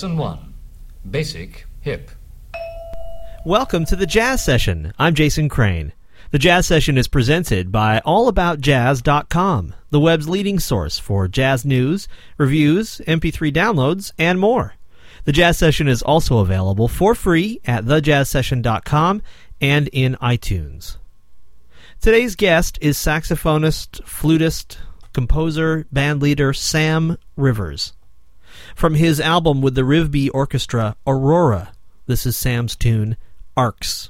Lesson 1 Basic Hip. Welcome to the Jazz Session. I'm Jason Crane. The Jazz Session is presented by AllAboutJazz.com, the web's leading source for jazz news, reviews, MP3 downloads, and more. The Jazz Session is also available for free at thejazzsession.com and in iTunes. Today's guest is saxophonist, flutist, composer, bandleader Sam Rivers. From his album with the Rivbea Orchestra, Aurora, this is Sam's tune, Arcs.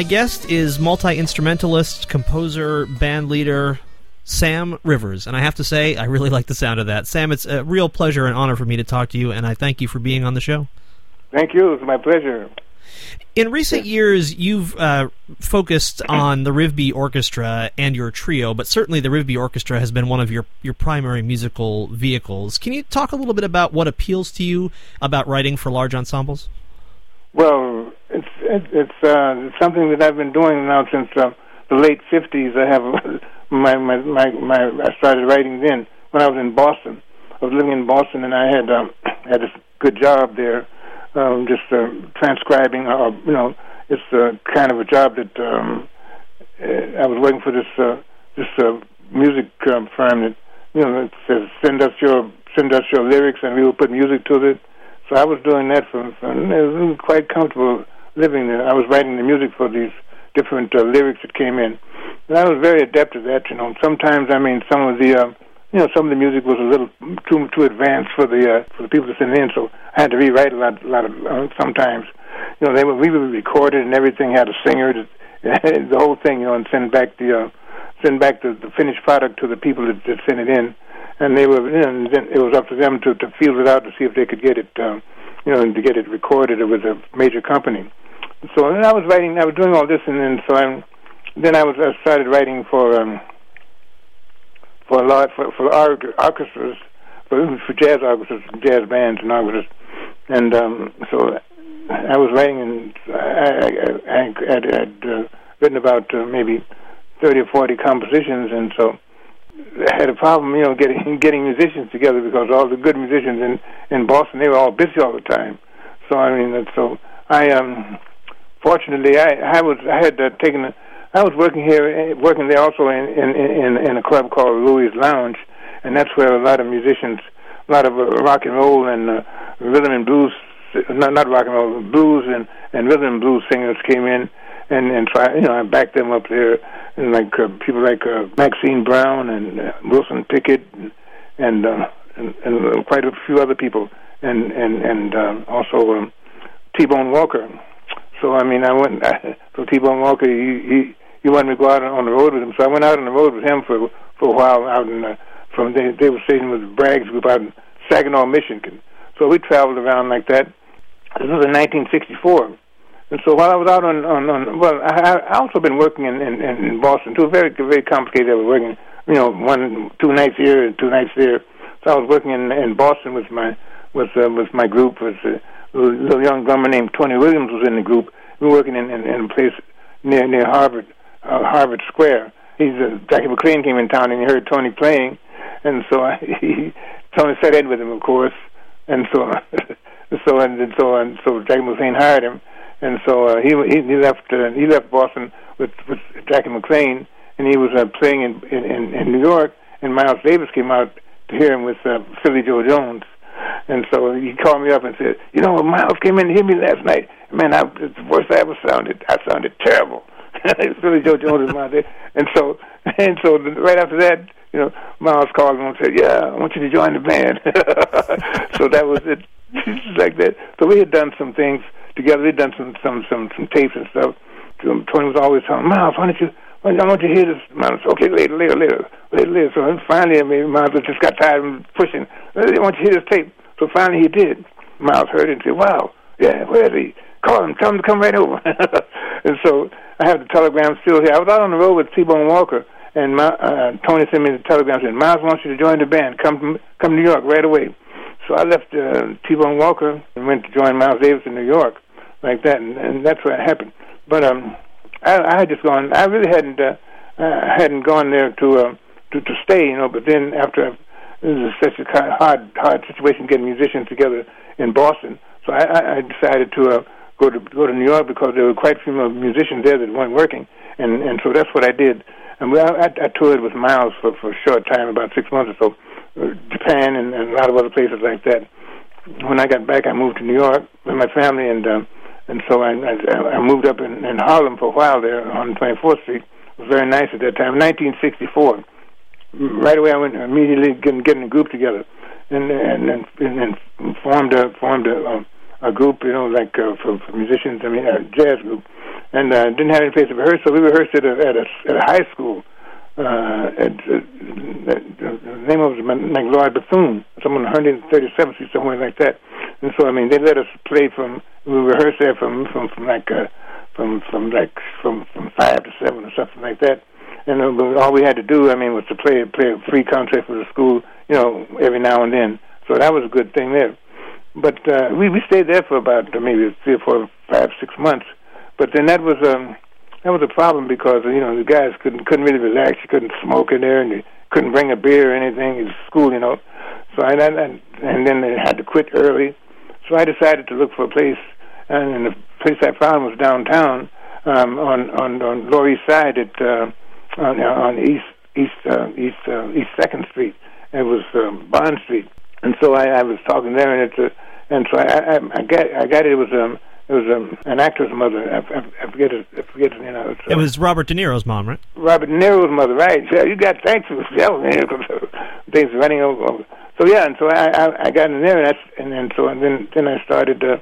My guest is multi instrumentalist, composer, band leader Sam Rivers, and I have to say, I really like the sound of that. Sam, it's a real pleasure and honor for me to talk to you, and I thank you for being on the show. Thank you. It's my pleasure. In recent years, you've uh, focused on the Rivbea Orchestra and your trio, but certainly the Rivbea Orchestra has been one of your, your primary musical vehicles. Can you talk a little bit about what appeals to you about writing for large ensembles? Well, it's it, it's uh, something that I've been doing now since uh, the late '50s. I have my, my my my I started writing then when I was in Boston. I was living in Boston, and I had um, had a good job there, um, just uh, transcribing. Uh, you know, it's uh, kind of a job that um, uh, I was working for this uh, this uh, music um, firm that you know it says send us your send us your lyrics, and we will put music to it so I was doing that for, for it was quite comfortable living there. I was writing the music for these different uh, lyrics that came in, and I was very adept at that. You know, sometimes I mean some of the. Uh, you know, some of the music was a little too too advanced for the uh, for the people to send in, so I had to rewrite a lot, a lot of uh, sometimes. You know, they were we were recorded and everything had a singer, to, the whole thing, you know, and send back the uh, send back the, the finished product to the people that, that sent it in and they were, you know, and then it was up to them to to feel it out to see if they could get it, um, you know, and to get it recorded with a major company. So then I was writing, I was doing all this, and then so I'm, then I was I started writing for um, for a lot for for orchestras, for for jazz orchestras, jazz bands and orchestras, and um, so I was writing, and I, I, I had, had uh, written about uh, maybe thirty or forty compositions, and so I had a problem, you know, getting getting musicians together because all the good musicians in in Boston they were all busy all the time. So I mean, so I um, fortunately I I was I had uh, taken a, I was working here eh, working there also in in in in a club called Louis Lounge, and that's where a lot of musicians, a lot of uh, rock and roll and uh, rhythm and blues, not not rock and roll, blues and and rhythm and blues singers came in and and try you know I backed them up there and like uh, people like uh, Maxine Brown and uh, Wilson Pickett and and, uh, and and quite a few other people and and and um, also um, T-Bone Walker. So I mean, I went. I, so T-Bone Walker, he he he wanted me to go out on the road with him. So I went out on the road with him for for a while out in uh, from they they were stationed with Bragg's group out in Saginaw, Michigan. So we traveled around like that. This was in 1964. And so while I was out on, on, on well, I, I also been working in, in, in Boston too. Very, very complicated. I was working, you know, one, two nights here and two nights there. So I was working in, in Boston with my, with, uh, with my group. Was a young drummer named Tony Williams was in the group. We were working in, in, in a place near, near Harvard, uh, Harvard Square. He's, uh, Jackie McLean came in town and he heard Tony playing. And so I, he, Tony sat in with him, of course. And so, so and, and so and so Jackie McLean hired him and so uh, he he left uh, he left Boston with with Jackie McLean, and he was uh, playing in, in in New York, and Miles Davis came out to hear him with uh, Philly Joe Jones, and so he called me up and said, you know, Miles came in to hear me last night. Man, I, it's the worst I ever sounded. I sounded terrible. Philly Joe Jones was out there, and so and so right after that, you know, Miles called me and said, "Yeah, I want you to join the band." so that was it, like that. So we had done some things together. We'd done some some some some tapes and stuff. Tony was always telling Miles, why don't you? Why don't I want you to hear this? Miles, okay, later, later, later, later, later. So finally, I mean, Miles just got tired of pushing. I want you to hear this tape. So finally, he did. Miles heard it and said, "Wow, yeah, where is he? Call him, tell him to come right over." and so I have the telegram still here. I was out on the road with T-Bone Walker, and my, uh, Tony sent me the telegram saying, "Miles wants you to join the band. Come, come to New York right away." So I left uh, T-Bone Walker and went to join Miles Davis in New York like that, and, and that's what happened. But um, I, I had just gone. I really hadn't uh, I hadn't gone there to uh, to to stay, you know. But then after it was such a kind of hard hard situation getting musicians together in Boston, so I, I decided to uh, go to go to New York because there were quite a few musicians there that weren't working, and and so that's what I did. And we, I, I toured with Miles for for a short time, about six months or so, uh, Japan and, and a lot of other places like that. When I got back, I moved to New York with my family and. Um, and so I, I, I moved up in, in Harlem for a while there on 24th Street. It was very nice at that time. 1964. Right away, I went immediately getting getting a group together, and and and, and, and formed a formed a, a group, you know, like uh, for, for musicians. I mean, a jazz group, and uh, didn't have any place to rehearse, so we rehearsed at a at a, at a high school. Uh, uh, the name of it was McLeod Bethune, someone 137th Street, somewhere like that. And so, I mean, they let us play from we rehearsed there from from from like uh, from from like from from five to seven or something like that. And uh, all we had to do, I mean, was to play play a free concert for the school, you know, every now and then. So that was a good thing there. But uh, we we stayed there for about uh, maybe three or four, five, six months. But then that was um that was a problem because you know the guys couldn't couldn't really relax. You couldn't smoke in there, and you couldn't bring a beer or anything in school, you know. So I and and then they had to quit early. So I decided to look for a place, and the place I found was downtown um, on on on Lower East Side at uh, on, on East East uh, East uh, East Second Street. It was um, Bond Street, and so I, I was talking there, and it's a, and so I, I I got I got it, it was um it was um, an actor's mother. I, I, I forget it. I forget it. You know. It's, uh, it was Robert De Niro's mom, right? Robert De Niro's mother, right? Yeah, you got thanks for things running over. So yeah, and so I, I I got in there, and that's and then so and then then I started uh,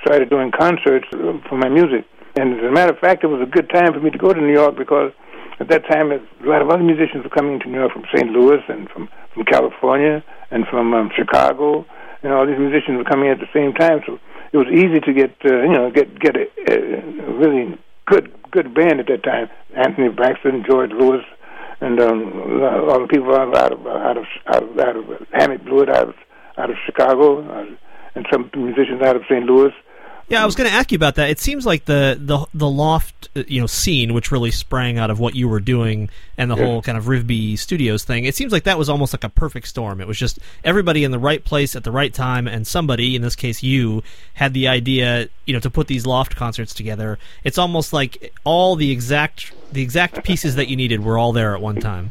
started doing concerts for my music. And as a matter of fact, it was a good time for me to go to New York because at that time a lot of other musicians were coming to New York from St. Louis and from from California and from um, Chicago, and all these musicians were coming at the same time. So it was easy to get uh, you know get get a, a really good good band at that time. Anthony Braxton, George Lewis, and um, all the people out of out of out of, out of, out of Hammock Blewett out of out of Chicago, uh, and some musicians out of St. Louis. Yeah, I was going to ask you about that. It seems like the the the loft, uh, you know, scene, which really sprang out of what you were doing, and the whole kind of Rivbea Studios thing. It seems like that was almost like a perfect storm. It was just everybody in the right place at the right time, and somebody, in this case you, had the idea, you know, to put these loft concerts together. It's almost like all the exact the exact pieces that you needed were all there at one time.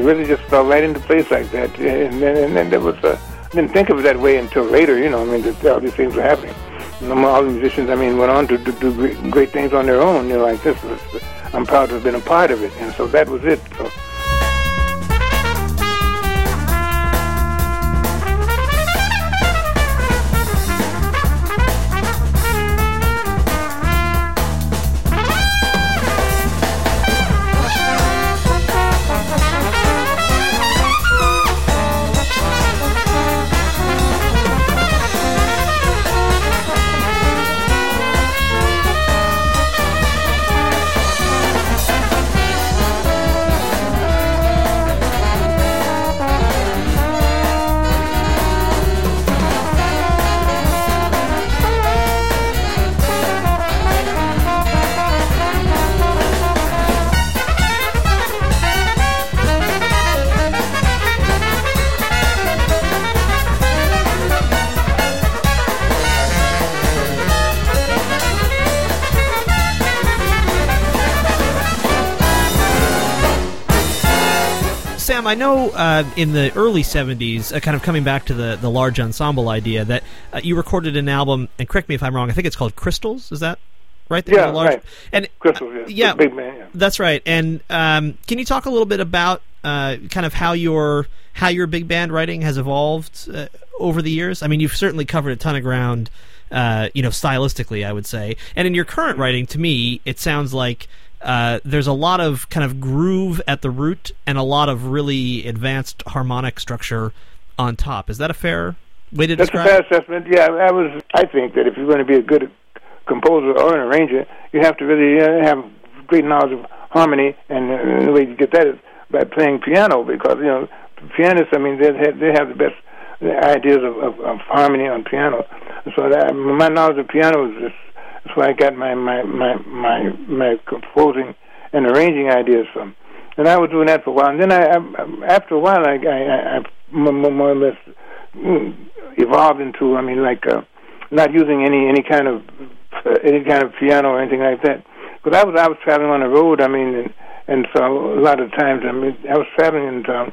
Really just fell right into place like that. And then, and then there was, uh, I didn't think of it that way until later. You know, I mean, that all these things were happening. And all the musicians, I mean, went on to do, do great, things on their own. You know, like this was, I'm proud to have been a part of it. And so that was it. So. I know uh, in the early '70s, uh, kind of coming back to the the large ensemble idea, that uh, you recorded an album. And correct me if I'm wrong. I think it's called Crystals. Is that right? Yeah, large, right. And Crystals, uh, yeah. yeah, Big man, yeah. that's right. And um, can you talk a little bit about uh, kind of how your how your big band writing has evolved uh, over the years? I mean, you've certainly covered a ton of ground. Uh, you know, stylistically, I would say, and in your current writing, to me, it sounds like uh, there's a lot of kind of groove at the root and a lot of really advanced harmonic structure on top. Is that a fair way to That's a describe? fair assessment. Yeah, I was. I think that if you're going to be a good composer or an arranger, you have to really uh, have great knowledge of harmony, and, uh, the way you get that is by playing piano, because you know pianists. I mean, they have, they have the best ideas of, of, of harmony on piano. So that my knowledge of piano is just that's where I got my my my my, my composing and arranging ideas from. And I was doing that for a while. And then I, I after a while, I, I, I more or less mm, evolved into. I mean, like uh, not using any any kind of uh, any kind of piano or anything like that. Because I was I was traveling on the road. I mean, and, and so a lot of times I mean I was traveling and um,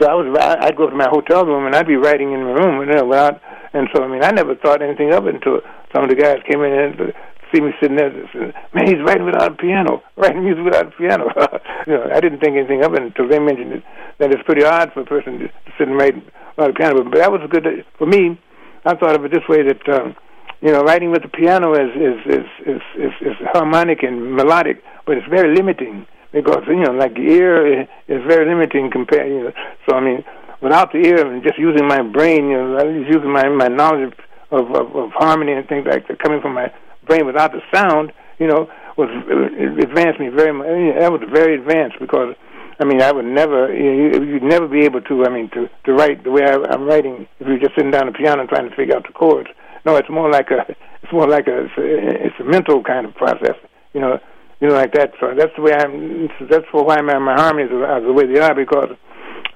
so I was I'd go to my hotel room and I'd be writing in the room you know, without. And so I mean I never thought anything of it until some of the guys came in and see me sitting there. And said, Man, he's writing without a piano, writing music without a piano. you know, I didn't think anything of it until they mentioned it. That it's pretty odd for a person to sit and write without a piano. But that was a good for me. I thought of it this way that. Um, you know, writing with the piano is is is is is, is harmonic and melodic, but it's very limiting because you know, like the ear is very limiting compared. You know, so I mean, without the ear and just using my brain, you know, just using my my knowledge of, of of harmony and things like that coming from my brain without the sound, you know, was it advanced me very much. That was very advanced because. I mean, I would never, you know, you'd never be able to, I mean, to, to write the way I, I'm writing if you're just sitting down at the piano and trying to figure out the chords. No, it's more like a it's more like a it's a, it's a mental kind of process. You know, you know like that. So that's the way I'm. That's why my, my harmonies are the way they are because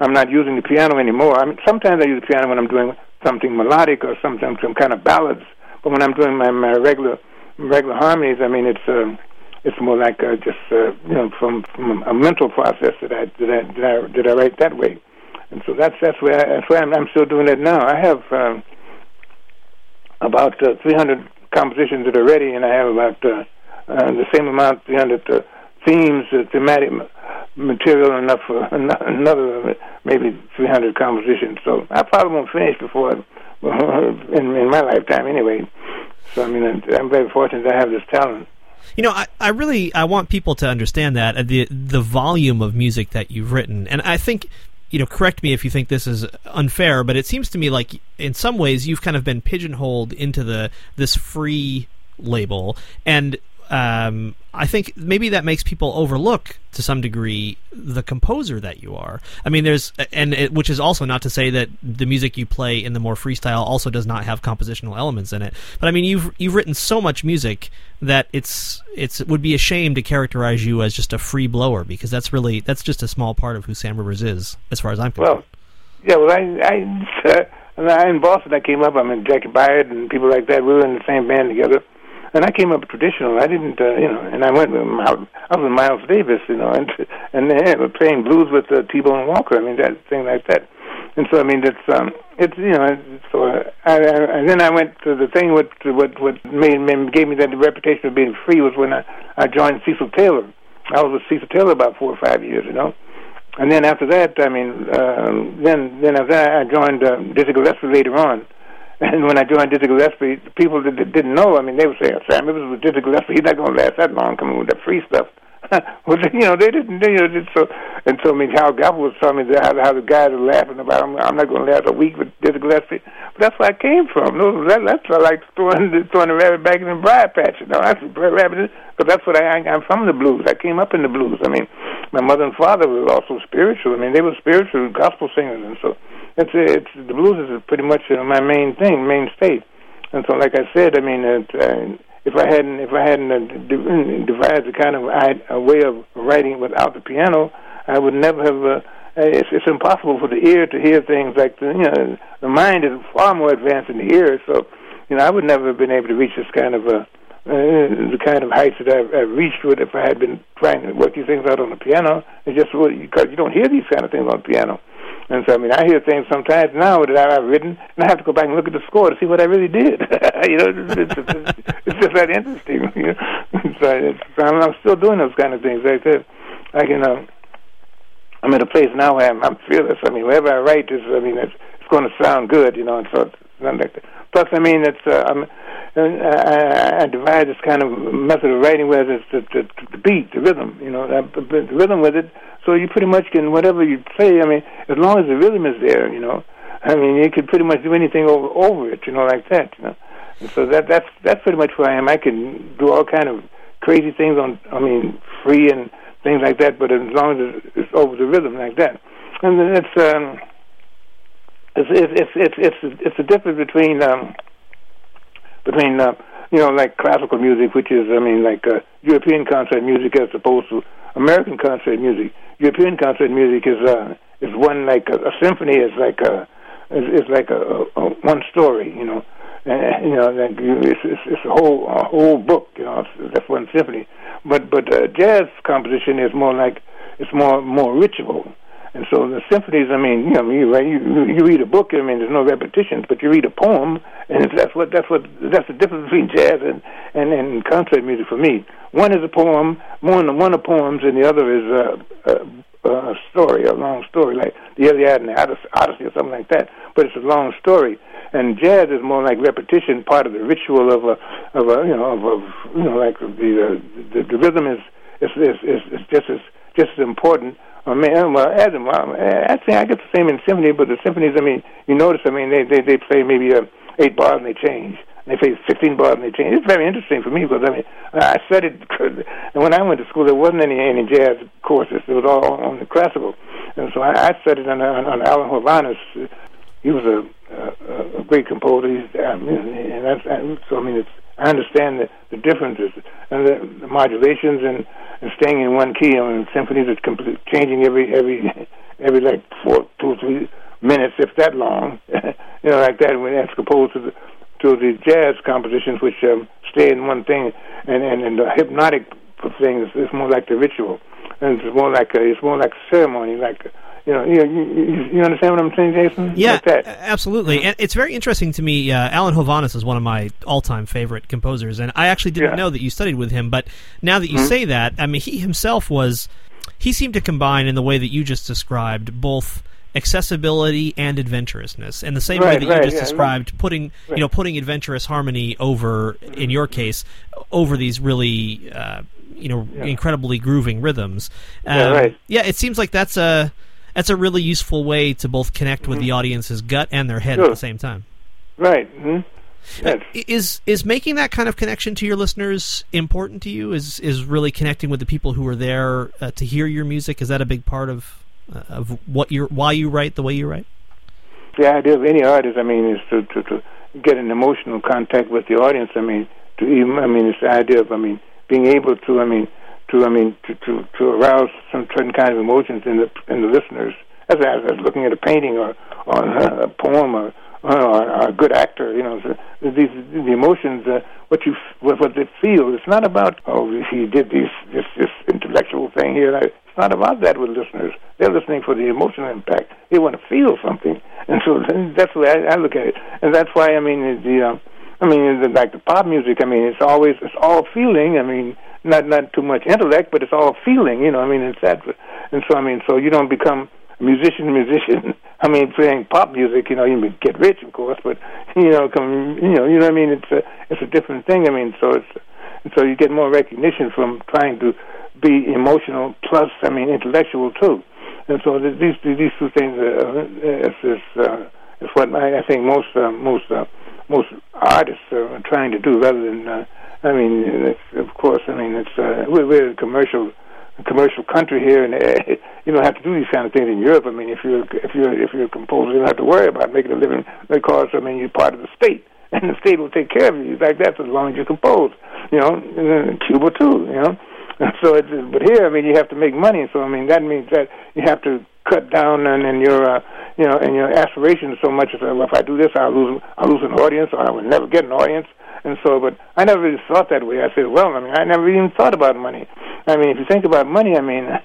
I'm not using the piano anymore. I mean, sometimes I use the piano when I'm doing something melodic or something some kind of ballads. But when I'm doing my my regular regular harmonies, I mean it's um, it's more like uh, just uh, you know from, from a mental process that I that I that I, that I write that way. And so that's that's where I, that's why I'm, I'm still doing it now. I have. Um, about uh, 300 compositions that are ready, and I have about uh, uh, the same amount, 300 uh, themes, uh, thematic material enough for another maybe 300 compositions. So I probably won't finish before in, in my lifetime anyway. So I mean, I'm very fortunate to have this talent. You know, I, I really I want people to understand that uh, the the volume of music that you've written, and I think you know, correct me if you think this is unfair, but it seems to me like in some ways you've kind of been pigeonholed into the this free label, and um, I think maybe that makes people overlook to some degree the composer that you are. I mean, there's and it, which is also not to say that the music you play in the more freestyle also does not have compositional elements in it. But I mean, you've you've written so much music that it's it's it would be a shame to characterize you as just a free blower because that's really that's just a small part of who Sam Rivers is, as far as I'm concerned. Well, yeah, well, I, I, uh, in Boston, I came up. I mean, Jaki Byard and people like that. We were in the same band together. And I came up traditional. I didn't, uh, you know, and I went with Miles, I was with Miles Davis, you know, and and then playing blues with uh, T-Bone Walker. I mean, that thing like that. And so, I mean, it's um, it's you know, so I, I, and then I went to the thing what what what made, gave me that reputation of being free was when I I joined Cecil Taylor. I was with Cecil Taylor about four or five years, you know. And then after that, I mean, uh, then then after that, I joined uh, Dizzy Gillespie later on. And when I joined Dizzy Gillespie, people that didn't know, I mean, they would say, Sam Rivers was Dizzy Gillespie. He's not going to last that long coming with that free stuff. well, you know, they didn't, you know, so, and so, I mean, Hal Galper was telling me how, how the guys are laughing about, I'm, I'm not going to last a week with Dizzy Gillespie. But that's where I came from. Those, that, that's why I like throwing, throwing the rabbit back in the briar patch, you know, that's rabbit, but that's what I, I'm from the blues. I came up in the blues. I mean, my mother and father were also spiritual. I mean, they were spiritual gospel singers, and so it's, it's, the blues is pretty much my main thing, mainstay. And so, like I said, I mean, it, uh, if I hadn't if I hadn't uh, devised a kind of a way of writing without the piano, I would never have. Uh, it's, it's impossible for the ear to hear things like the you know the mind is far more advanced than the ear. So, you know, I would never have been able to reach this kind of uh, uh, the kind of heights that I've, I've reached with if I had been trying to work these things out on the piano. It's just because you don't hear these kind of things on the piano. And so, I mean, I hear things sometimes now that I've written, and I have to go back and look at the score to see what I really did. you know, it's, it's, it's, just that interesting. You know? so, it's, I'm, I'm still doing those kind of things. Like that. I can. Um, I'm at a place now where I'm, I'm fearless. I mean, whatever I write is, I mean, it's, it's going to sound good. You know, and so it's like that. Plus, I mean, it's. Uh, I'm, I, I devise this kind of method of writing where it's the, the, the beat, the rhythm, you know, the, the rhythm with it. So you pretty much can whatever you play. I mean, as long as the rhythm is there, you know. I mean, you could pretty much do anything over over it, you know, like that, you know. And so that that's that's pretty much who I am. I can do all kind of crazy things on, I mean, free and things like that. But as long as it's over the rhythm like that, and then it's um, it's it's it's it's it's, it's a difference between um between uh, you know like classical music, which is I mean like uh, European concert music as opposed to American concert music. European concert music is uh, is one like a, a symphony is like a is, is like a, a, a one story, you know. And, you know, like it's, it's, it's a whole a whole book, you know. That's one symphony, but but uh, jazz composition is more like it's more more ritual and so the symphonies, I mean, you know, you, right, you you read a book. I mean, there's no repetitions, but you read a poem, and that's what that's what that's the difference between jazz and and, and concert music for me. One is a poem, one one of poems, and the other is a, a, a story, a long story, like the Iliad and the Odyssey or something like that. But it's a long story, and jazz is more like repetition, part of the ritual of a of a you know of, of you know like the, the the rhythm is is is, is, is just as just as important I mean, well, well, actually, I get the same in symphony, but the symphonies, I mean, you notice, I mean, they they they play maybe uh, eight bars and they change. And they play sixteen bars and they change. It's very interesting for me because I mean, I studied, and when I went to school, there wasn't any any jazz courses. It was all on the classical, and so I, I studied on on, Alan Hovhaness. He was a, a, a great composer, He's, I mean, and that's and so. I mean, it's I understand the, the differences and the, the modulations and, and staying in one key. I mean, symphonies are complete, changing every every every like four, two three minutes, if that long. you know, like that. When as opposed to the to the jazz compositions, which um, stay in one thing, and and, and the hypnotic thing is, is more like the ritual, and it's more like a, it's more like ceremony, like. You know, you, you, you understand what I'm saying, Jason? Yeah, like absolutely. And it's very interesting to me. Uh, Alan Hovhaness is one of my all-time favorite composers, and I actually didn't yeah. know that you studied with him. But now that you mm-hmm. say that, I mean, he himself was. He seemed to combine in the way that you just described both accessibility and adventurousness in the same right, way that right, you just yeah, described putting right. you know putting adventurous harmony over in your case over these really uh, you know yeah. incredibly grooving rhythms um, yeah, right. yeah it seems like that's a that's a really useful way to both connect with mm-hmm. the audience's gut and their head sure. at the same time. Right. Mm-hmm. Yes. Uh, is is making that kind of connection to your listeners important to you? Is is really connecting with the people who are there uh, to hear your music? Is that a big part of uh, of what you why you write the way you write? The idea of any artist, I mean, is to, to to get an emotional contact with the audience. I mean, to even, I mean, it's the idea of I mean being able to I mean to I mean to to, to arouse some certain kind of emotions in the in the listeners. As I was looking at a painting or or a poem or uh, a good actor. You know, the, these the emotions, uh, what you what, what they feel. It's not about oh he did this this this intellectual thing here. It's not about that with listeners. They're listening for the emotional impact. They want to feel something, and so that's the way I, I look at it. And that's why I mean the. Uh, I mean, like the pop music. I mean, it's always it's all feeling. I mean, not not too much intellect, but it's all feeling. You know, I mean, it's that. And so I mean, so you don't become musician, musician. I mean, playing pop music, you know, you get rich, of course, but you know, come, you know, you know what I mean. It's a, it's a different thing. I mean, so it's, and so you get more recognition from trying to be emotional plus, I mean, intellectual too. And so these these two things uh, is is, uh, is what I, I think most uh, most uh, most artists are trying to do, rather than. Uh, I mean, of course, I mean it's uh, we're, we're a commercial commercial country here, and uh, you don't have to do these kind of things in Europe. I mean, if you're if you're if you're a composer, you don't have to worry about making a living because I mean you're part of the state, and the state will take care of you like that as long as you compose. You know, and Cuba too. You know, so it's but here, I mean, you have to make money. So I mean, that means that you have to cut down on in your uh, you know in your aspirations so much as well, if I do this, I'll lose I'll lose an audience, or I will never get an audience. And so, but I never really thought that way. I said, well, I mean, I never even thought about money. I mean, if you think about money, I mean,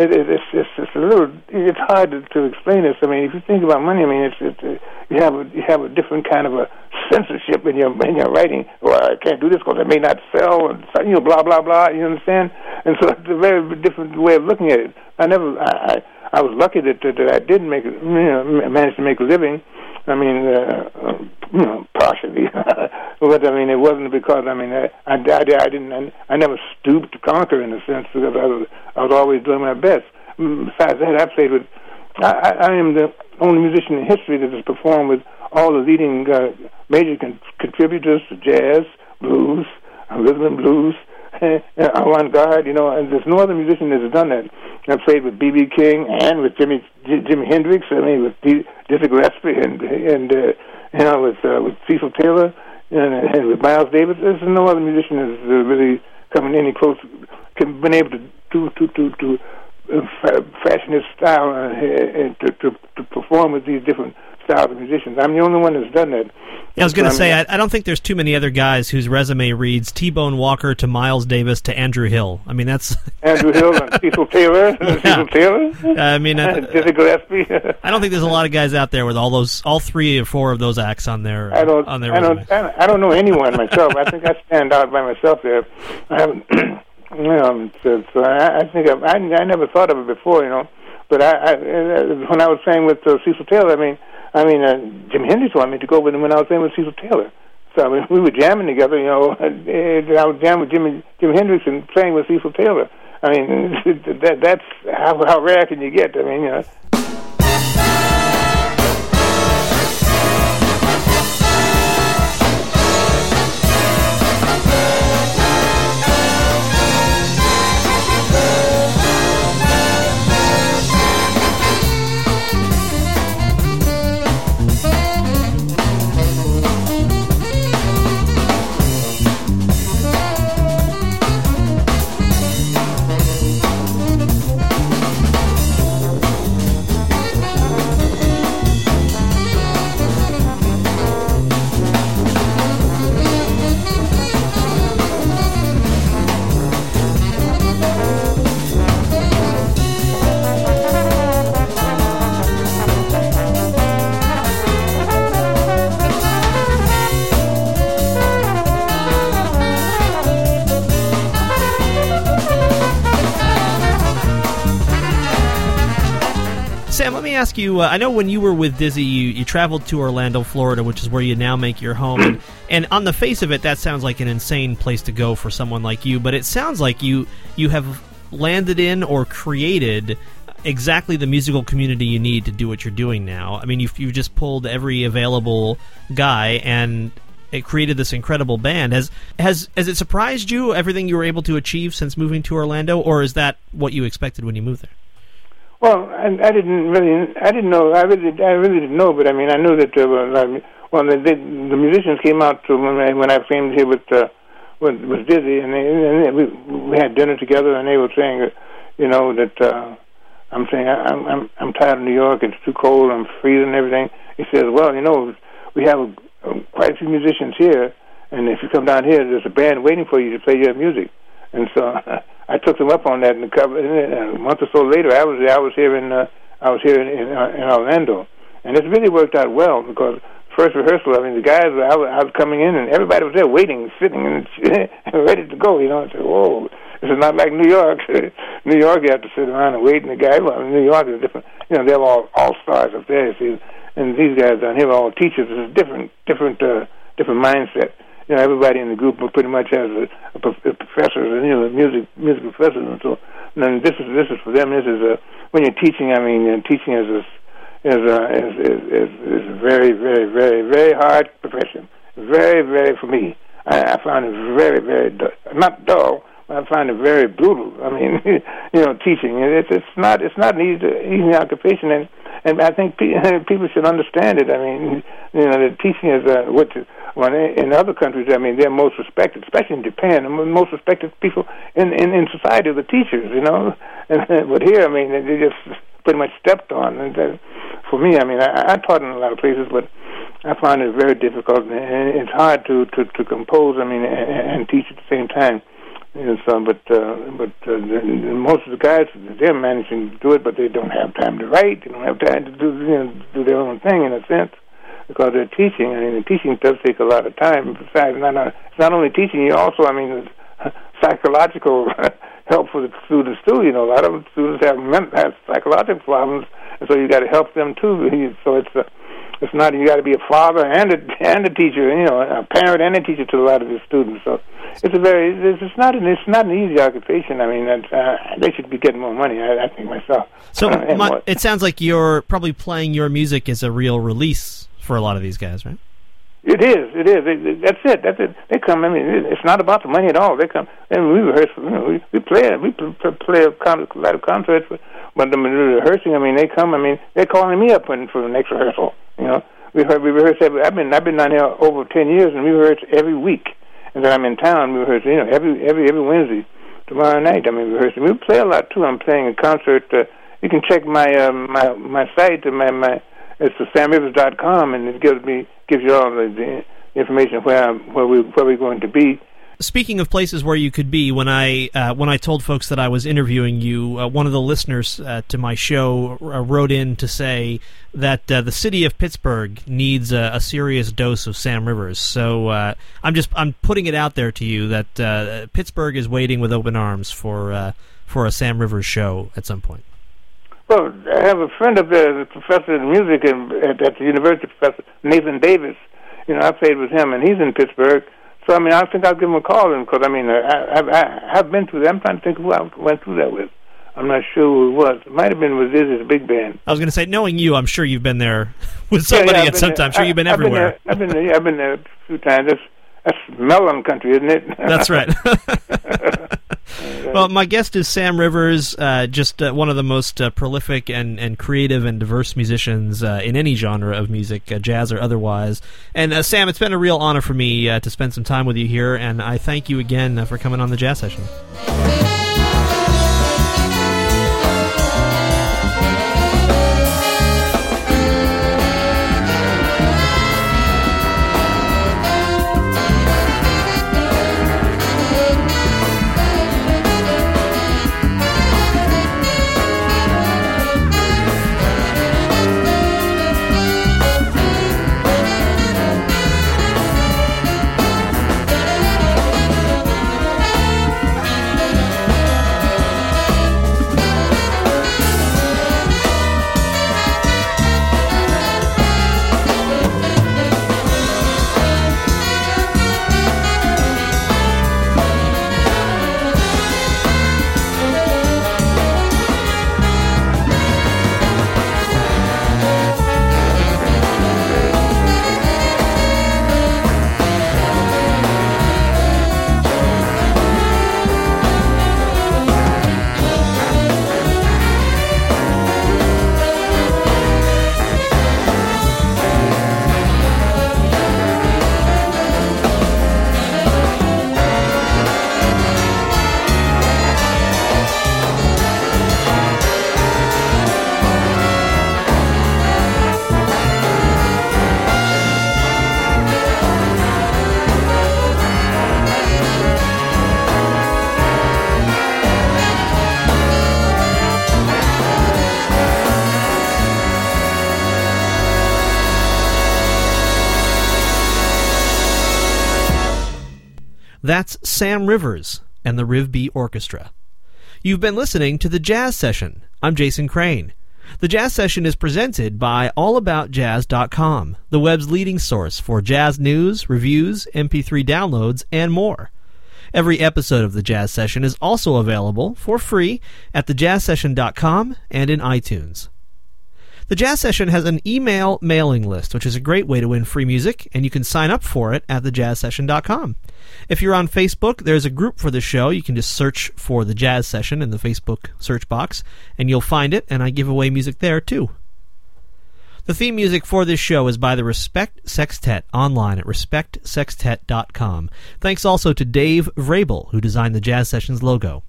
it, it, it's, it's it's a little, it's hard to, to explain this. I mean, if you think about money, I mean, it's, uh, you have a you have a different kind of a censorship in your in your writing. Well, I can't do this because it may not sell, and you know, blah blah blah. You understand? And so it's a very different way of looking at it. I never, I I, was lucky that, that that I did make, you know, manage to make a living I mean, uh, you know, partially, but I mean, it wasn't because I mean, I, I, I, I didn't, I, I never stooped to conquer in a sense because I was, I was always doing my best. Mm, besides that, I played with. I, I am the only musician in history that has performed with all the leading uh, major con- contributors to jazz, blues, uh, rhythm and blues, avant-garde. You know, and there's no other musician that's done that. I played with B.B. King and with Jimmy J- Jimi Hendrix. I mean, with D- Dizzy Gillespie and and uh, you know with uh, with Cecil Taylor and, and with Miles Davis. There's no other musician that's uh, really coming any close, can been able to to to to, to uh, fashion his style uh, and to, to to perform with these different styles of musicians. I'm the only one that's done that. Yeah, I was going to say, I, I, don't think there's too many other guys whose resume reads T Bone Walker to Miles Davis to Andrew Hill. I mean, that's Andrew Hill and Cecil Taylor. Yeah. Cecil Taylor. I mean, uh, Dizzy Gillespie. I don't think there's a lot of guys out there with all those, all three or four of those acts on their. I don't. On their I don't. I don't know anyone myself. I think I stand out by myself there. I haven't. you know, so, so I, I think I've, I, I never thought of it before. You know, but I, I when I was saying with uh, Cecil Taylor, I mean. I mean, uh, Jim Hendrix wanted me to go with him when I was playing with Cecil Taylor. So I mean, we were jamming together, you know. And and I was jamming with Jimmy Jim Hendrix and playing with Cecil Taylor. I mean, that that's how how rare can you get? I mean, you know. You. Uh, I know when you were with Dizzy, you, you traveled to Orlando, Florida, which is where you now make your home. and, and on the face of it, that sounds like an insane place to go for someone like you. But it sounds like you you have landed in or created exactly the musical community you need to do what you're doing now. I mean, you've, you've just pulled every available guy and it created this incredible band. Has has has it surprised you everything you were able to achieve since moving to Orlando, or is that what you expected when you moved there? Well, I, I didn't really, I didn't know. I really, I really didn't know. But I mean, I knew that. Uh, well, the, the, the musicians came out to when I, when I came here with uh, with, with Dizzy, and, they, and they, we, we had dinner together, and they were saying, that, you know, that uh, I'm saying I, I'm I'm I'm tired of New York. It's too cold. I'm freezing and everything. He says, well, you know, we have a, quite a few musicians here, and if you come down here, there's a band waiting for you to play your music. And so I took them up on that, and a couple and a month or so later, I was I was here in uh, I was here in in, uh, in Orlando, and it's really worked out well because first rehearsal, I mean, the guys, I was, I was coming in, and everybody was there waiting, sitting, and ready to go. You know, I said, "Whoa, this is not like New York. New York, you have to sit around and wait, and the guy, well, New York is different. You know, they're all all stars up there. See, and these guys down here are all teachers. It's a different, different, uh, different mindset. You know, everybody in the group pretty much has a, a, a professor, you know, music music professors, and so. And this is this is for them. This is a when you're teaching. I mean, uh, teaching is a is, a, is, is is is a very very very very hard profession. Very very for me. I, I find it very very du- not dull. I find it very brutal. I mean, you know, teaching it's it's not it's not an easy easy occupation, and and I think people should understand it. I mean, you know, the teaching is uh, what when in other countries, I mean, they're most respected, especially in Japan, the most respected people in in, in society are the teachers, you know. But here, I mean, they just pretty much stepped on. And uh, for me, I mean, I, I taught in a lot of places, but I find it very difficult, and it's hard to to, to compose. I mean, and, and teach at the same time. And so, but uh, but uh, most of the guys they're managing to do it, but they don't have time to write. They don't have time to do you know do their own thing in a sense because they're teaching. I mean, the teaching does take a lot of time. Besides, not it's not only teaching. You also, I mean, psychological help for the students too. You know, a lot of students have have psychological problems, and so you got to help them too. So it's a it's not you got to be a father and a and a teacher, you know, a parent and a teacher to a lot of your students. So it's a very it's, it's not an it's not an easy occupation. I mean, uh, they should be getting more money. I, I think myself. So my, it sounds like you're probably playing your music as a real release for a lot of these guys, right? It is. It is. It, it, that's it. That's it. They come. I mean, it's not about the money at all. They come and we rehearse. You know, we, we play. We play a, con- a lot of concerts, but, but the rehearsing. I mean, they come. I mean, they're calling me up for the next rehearsal. You know, we heard we rehearse every. I've been I've been down here over ten years, and we rehearse every week. And then I'm in town. We rehearse. You know, every every every Wednesday. Tomorrow night, I mean, we rehearse. We play a lot too. I'm playing a concert. Uh, you can check my uh, my my site and my my it's the samrivers.com, and it gives me gives you all the, the information where where we where we're going to be. Speaking of places where you could be, when I uh, when I told folks that I was interviewing you, uh, one of the listeners uh, to my show uh, wrote in to say that uh, the city of Pittsburgh needs a, a, serious dose of Sam Rivers. So uh, I'm just I'm putting it out there to you that Pittsburgh is waiting with open arms for for a Sam Rivers show at some point. Well, I have a friend up there, a professor of music in, at, at the university, Professor Nathan Davis. You know, I played with him, and he's in Pittsburgh. So I mean, I think I'll give him a call then, because I mean, I, I, I have been through that. I'm trying to think who I went through that with. I'm not sure who it was. It might have been with Izzy's big band. I was going to say, knowing you, I'm sure you've been there with somebody yeah, yeah, at some time. I'm sure you've been I've everywhere. Been I've been there. Yeah, I've been there a few times. That's, that's Mellon country, isn't it? That's right. well, my guest is Sam Rivers, uh, just uh, one of the most uh, prolific and, and creative and diverse musicians uh, in any genre of music, uh, jazz or otherwise. And uh, Sam, it's been a real honor for me to spend some time with you here, and I thank you again for coming on the Jazz Session. That's Sam Rivers and the Rivbea Orchestra. You've been listening to the Jazz Session. I'm Jason Crane. The Jazz Session is presented by AllAboutJazz.com, the web's leading source for jazz news, reviews, MP3 downloads, and more. Every episode of the Jazz Session is also available for free at thejazzsession.com and in iTunes. The Jazz Session has an email mailing list, which is a great way to win free music, and you can sign up for it at thejazzsession.com. If you're on Facebook, there's a group for the show. You can just search for the Jazz Session in the Facebook search box, and you'll find it, and I give away music there too. The theme music for this show is by the Respect Sextet online at respectsextet.com. Thanks also to Dave Vrabel, who designed the Jazz Sessions logo.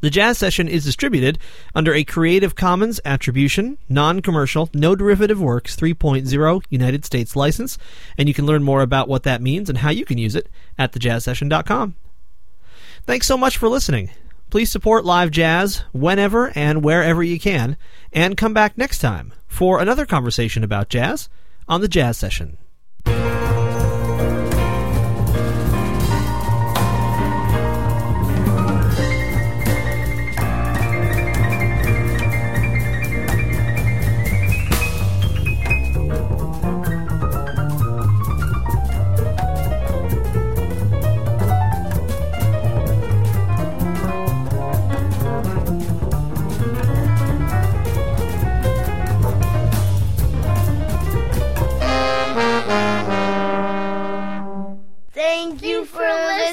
The Jazz Session is distributed under a Creative Commons Attribution, Non Commercial, No Derivative Works 3.0 United States license, and you can learn more about what that means and how you can use it at thejazzsession.com. Thanks so much for listening. Please support live jazz whenever and wherever you can, and come back next time for another conversation about jazz on the Jazz Session.